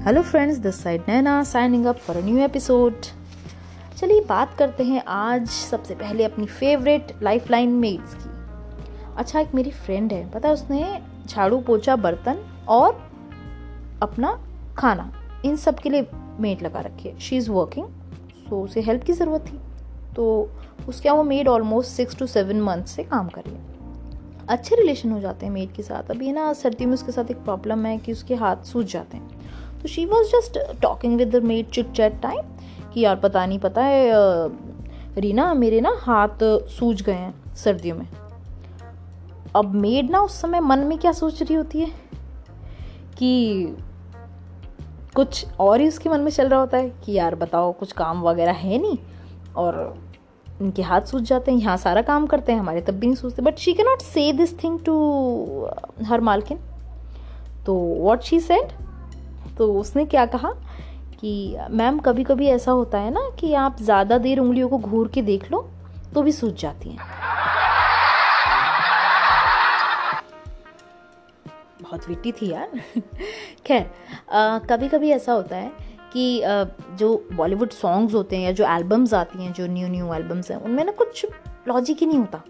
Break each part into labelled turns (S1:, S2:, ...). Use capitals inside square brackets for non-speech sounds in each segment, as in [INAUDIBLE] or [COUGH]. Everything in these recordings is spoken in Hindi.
S1: Hello friends this side Naina signing up for new episode चलिए बात करते हैं आज सबसे पहले अपनी फेवरेट लाइफ लाइन मेड्स की। अच्छा एक मेरी फ्रेंड है, पता है उसने झाड़ू, पोछा, बर्तन और अपना खाना, इन सब के लिए मेड लगा रखी है। शी इज़ वर्किंग सो उसे हेल्प की ज़रूरत थी। तो उसके वो maid almost six to seven month से काम कर रही है। अच्छे रिलेशन हो जाते हैं मेड के साथ। अभी ना, सर्दी में उसके साथ एक प्रॉब्लम है कि उसके हाथ सूझ जाते हैं। तो she was just talking with the maid chit chat time कि यार पता नहीं, पता है रीना, मेरे ना हाथ सूज गए हैं सर्दियों में। अब मेड ना उस समय मन में क्या सोच रही होती है? कि कुछ और ही उसके मन में चल रहा होता है कि यार बताओ, कुछ काम वगैरह है नहीं और इनके हाथ सूझ जाते हैं, यहाँ सारा काम करते हैं, हमारे तब भी नहीं सूझते but she can not say this thing to her मालकिन। तो वॉट शी सेड तो उसने क्या कहा कि मैम कभी कभी ऐसा होता है ना कि आप ज़्यादा देर उंगलियों को घूर के देख लो तो भी सूझ जाती हैं। बहुत विट्टी थी यार। [LAUGHS] खैर कभी कभी ऐसा होता है कि आ, जो बॉलीवुड सॉन्ग्स होते हैं या जो एल्बम्स आती हैं जो न्यू न्यू एल्बम्स हैं उनमें ना कुछ लॉजिक ही नहीं होता।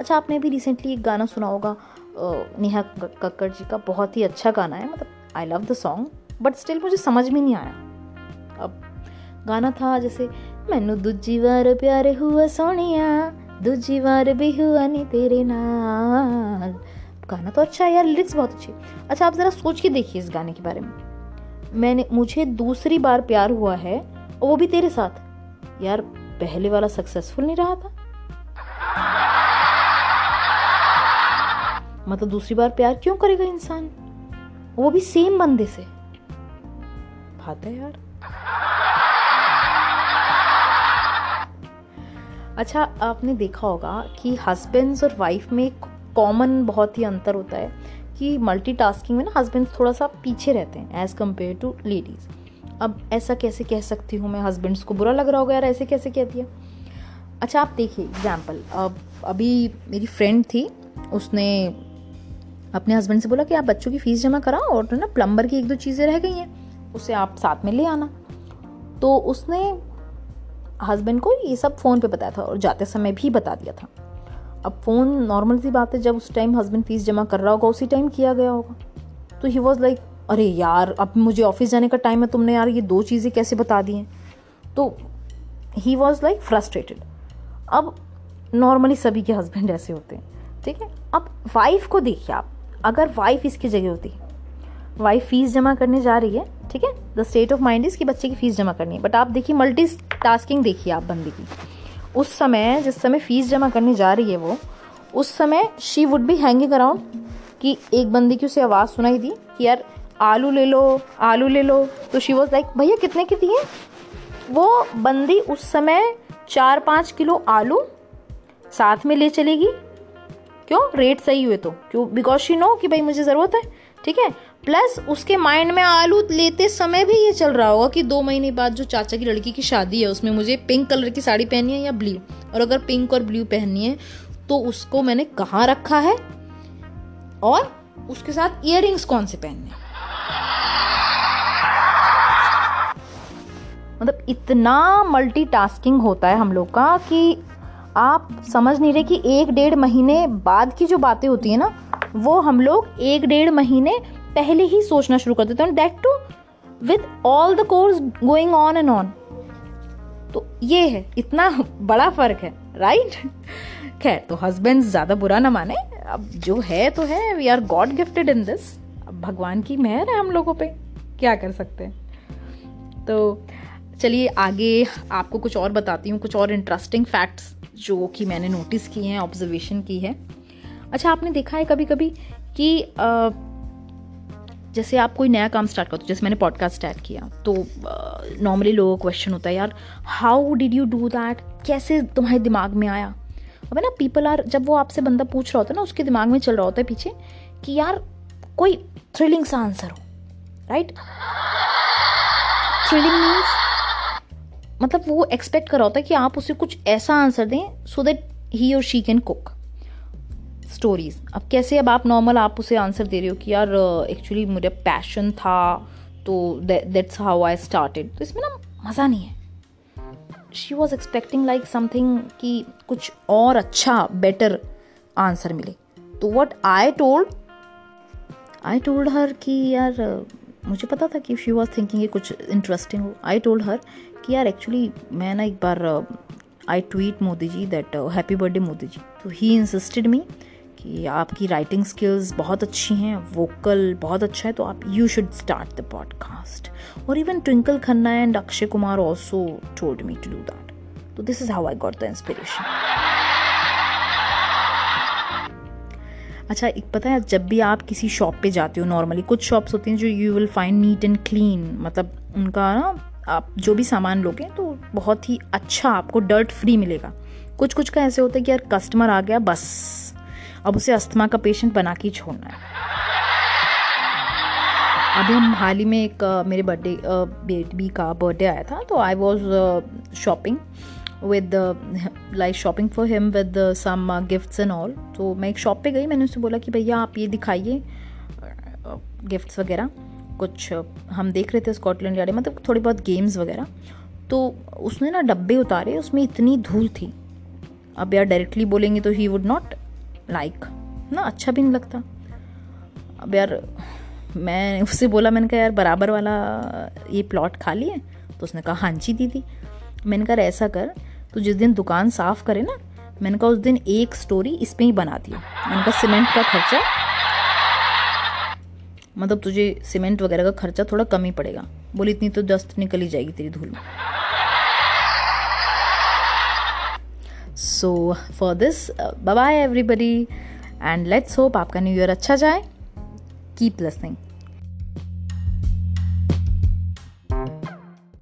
S1: अच्छा आपने भी रिसेंटली एक गाना सुना होगा नेहा कक्कड़ जी का बहुत ही अच्छा गाना है मतलब I love the song but still मुझे समझ में नहीं आया। अब गाना था जैसे, मैनू दूजी बार प्यार हुआ सोनिया, दूजी बार भी हुआ नहीं तेरे नाल। गाना तो अच्छा है यार लिरिक्स बहुत अच्छी। अच्छा आप ज़रा सोच के देखिए इस गाने के बारे में। मैंने, मुझे दूसरी बार प्यार हुआ है, और वो भी तेरे साथ। यार, पहले वाला सक्सेसफुल नहीं रहा था। मतलब दूसरी बार प्यार क्यों करेगा इंसान? वो भी सेम बंदे से। बात है यार। अच्छा आपने देखा होगा कि हस्बैंड्स और वाइफ में एक कॉमन बहुत ही अंतर होता है कि मल्टीटास्किंग में ना हस्बैंड थोड़ा सा पीछे रहते हैं एज़ कंपेयर टू लेडीज़ अब ऐसा कैसे कह सकती हूँ मैं हस्बैंड्स को? बुरा लग रहा होगा यार, ऐसे कैसे कह दिया अच्छा आप देखिए एग्ज़ाम्पल अब, अभी मेरी फ्रेंड थी, उसने अपने हस्बैंड से बोला कि आप बच्चों की फ़ीस जमा कराओ और ना प्लम्बर की एक दो चीज़ें रह गई हैं। उसे आप साथ में ले आना। तो उसने हस्बैंड को ये सब फ़ोन पे बताया था और जाते समय भी बता दिया था। अब फ़ोन नॉर्मल सी बात है, जब उस टाइम हस्बैंड फ़ीस जमा कर रहा होगा, उसी टाइम किया गया होगा। तो ही वॉज़ लाइक अरे यार, अब मुझे ऑफ़िस जाने का टाइम है, तुमने यार ये दो चीज़ें कैसे बता दी हैं? तो ही वॉज़ लाइक फ्रस्ट्रेटेड अब नॉर्मली सभी के हस्बैंड ऐसे होते हैं, ठीक है? अब वाइफ को देखिए आप, अगर वाइफ इसकी जगह होती वाइफ फ़ीस जमा करने जा रही है ठीक है? The state of mind is कि बच्चे की फ़ीस जमा करनी है। बट आप देखिए मल्टी टास्किंग देखिए आप बंदी की। उस समय, जिस समय फ़ीस जमा करने जा रही है वो, उस समय she would be hanging around कि एक बंदी की उसे आवाज़ सुनाई दी कि यार, आलू ले लो, आलू ले लो। तो शी वॉज़ लाइक भैया, कितने की दिए वो बंदी उस समय चार पाँच किलो आलू साथ में ले चलेगी। क्यों? रेट सही हुए तो। क्यों? बिकॉज़ शी नो कि भाई मुझे ज़रूरत है। ठीक है? प्लस उसके माइंड में आलू लेते समय भी ये चल रहा होगा कि दो महीने बाद जो चाचा की लड़की की शादी है, उसमें मुझे पिंक कलर की साड़ी पहननी है या ब्लू और अगर पिंक और ब्लू पहननी है तो उसको मैंने कहाँ रखा है? और उसके साथ इयर कौन से पहनने मतलब इतना मल्टीटास्किंग होता है हम लोग का कि आप समझ नहीं रहे कि एक डेढ़ महीने बाद की जो बातें होती है ना, वो हम लोग एक डेढ़ महीने पहले ही सोचना शुरू कर देते हैं। That too with all the course going on and on तो ये है, इतना [LAUGHS] बड़ा फ़र्क है राइट [LAUGHS] खैर तो हस्बैंड ज़्यादा बुरा ना माने। अब जो है तो है we are god gifted in this अब भगवान की मेहर है हम लोगों पे। क्या कर सकते हैं? तो चलिए आगे आपको कुछ और बताती हूँ, कुछ और इंटरेस्टिंग फैक्ट्स जो कि मैंने नोटिस किए हैं ऑब्जर्वेशन की है। अच्छा आपने देखा है कभी कभी कि जैसे आप कोई नया काम स्टार्ट करते हो, जैसे मैंने पॉडकास्ट स्टार्ट किया तो नॉर्मली लोगों का क्वेश्चन होता है, यार how did you do that कैसे तुम्हारे दिमाग में आया? अब ना पीपल आर जब वो आपसे बंदा पूछ रहा होता है ना, उसके दिमाग में चल रहा होता है पीछे कि, यार, कोई थ्रिलिंग सा आंसर हो राइट थ्रिलिंग मीन्स मतलब वो एक्सपेक्ट कर रहा होता है कि आप उसे कुछ ऐसा आंसर दें सो दैट ही और शी कैन कुक स्टोरीज अब कैसे अब आप नॉर्मल आप उसे आंसर दे रहे हो कि यार एक्चुअली uh, मुझे पैशन था तो दैट्स हाउ आई स्टार्टेड तो इसमें ना मज़ा नहीं है। She was expecting like something कि कुछ और अच्छा बेटर आंसर मिले। तो what I told I told her कि यार मुझे पता था कि शी वॉज़ थिंकिंग ये कुछ इंटरेस्टिंग हो। आई टोल्ड हर कि यार एक्चुअली मैं ना एक बार I tweet Modi ji that happy birthday Modi ji. तो ही इंसिस्टेड मी कि आपकी राइटिंग स्किल्स बहुत अच्छी हैं वोकल बहुत अच्छा है तो आप you should start the podcast और even Twinkle Khanna and Akshay Kumar also told me to do that तो this is how I got the inspiration अच्छा एक पता है, जब भी आप किसी शॉप पे जाते हो नॉर्मली कुछ शॉप्स होती हैं जो you will find neat and clean मतलब उनका ना, आप जो भी सामान लोगे तो बहुत ही अच्छा आपको डर्ट फ्री मिलेगा. कुछ कुछ का ऐसे होता है कि यार कस्टमर आ गया, बस. अब उसे अस्थमा का पेशेंट बना के छोड़ना है। अभी हम हाल ही में एक मेरे बर्थडे बेबी का बर्थडे आया था तो I was shopping with like shopping for him with some gifts and all तो मैं एक शॉप पे गई, मैंने उससे बोला कि भैया आप ये दिखाइए गिफ्ट्स वगैरह। कुछ हम देख रहे थे स्कॉटलैंड यार्ड मतलब थोड़ी बहुत गेम्स वगैरह। तो उसने ना डब्बे उतारे, उसमें इतनी धूल थी। अब यार डायरेक्टली बोलेंगे तो ही वुड नॉट लाइक ना अच्छा भी नहीं लगता। अब यार, मैं उससे बोला, मैंने कहा, यार, बराबर वाला ये प्लॉट खाली है? तो उसने कहा हाँ जी, दीदी। मैंने कहा, ऐसा कर तो जिस दिन दुकान साफ़ करे ना, मैंने कहा, उस दिन एक स्टोरी इस पर ही बना दी मैंने कहा सीमेंट का खर्चा? मतलब तुझे सीमेंट वगैरह का खर्चा थोड़ा कम ही पड़ेगा। बोली, इतनी तो दस्त निकल ही जाएगी तेरी धूल में। So for this bye everybody and let's hope आपका न्यू ईयर अच्छा जाए. Keep listening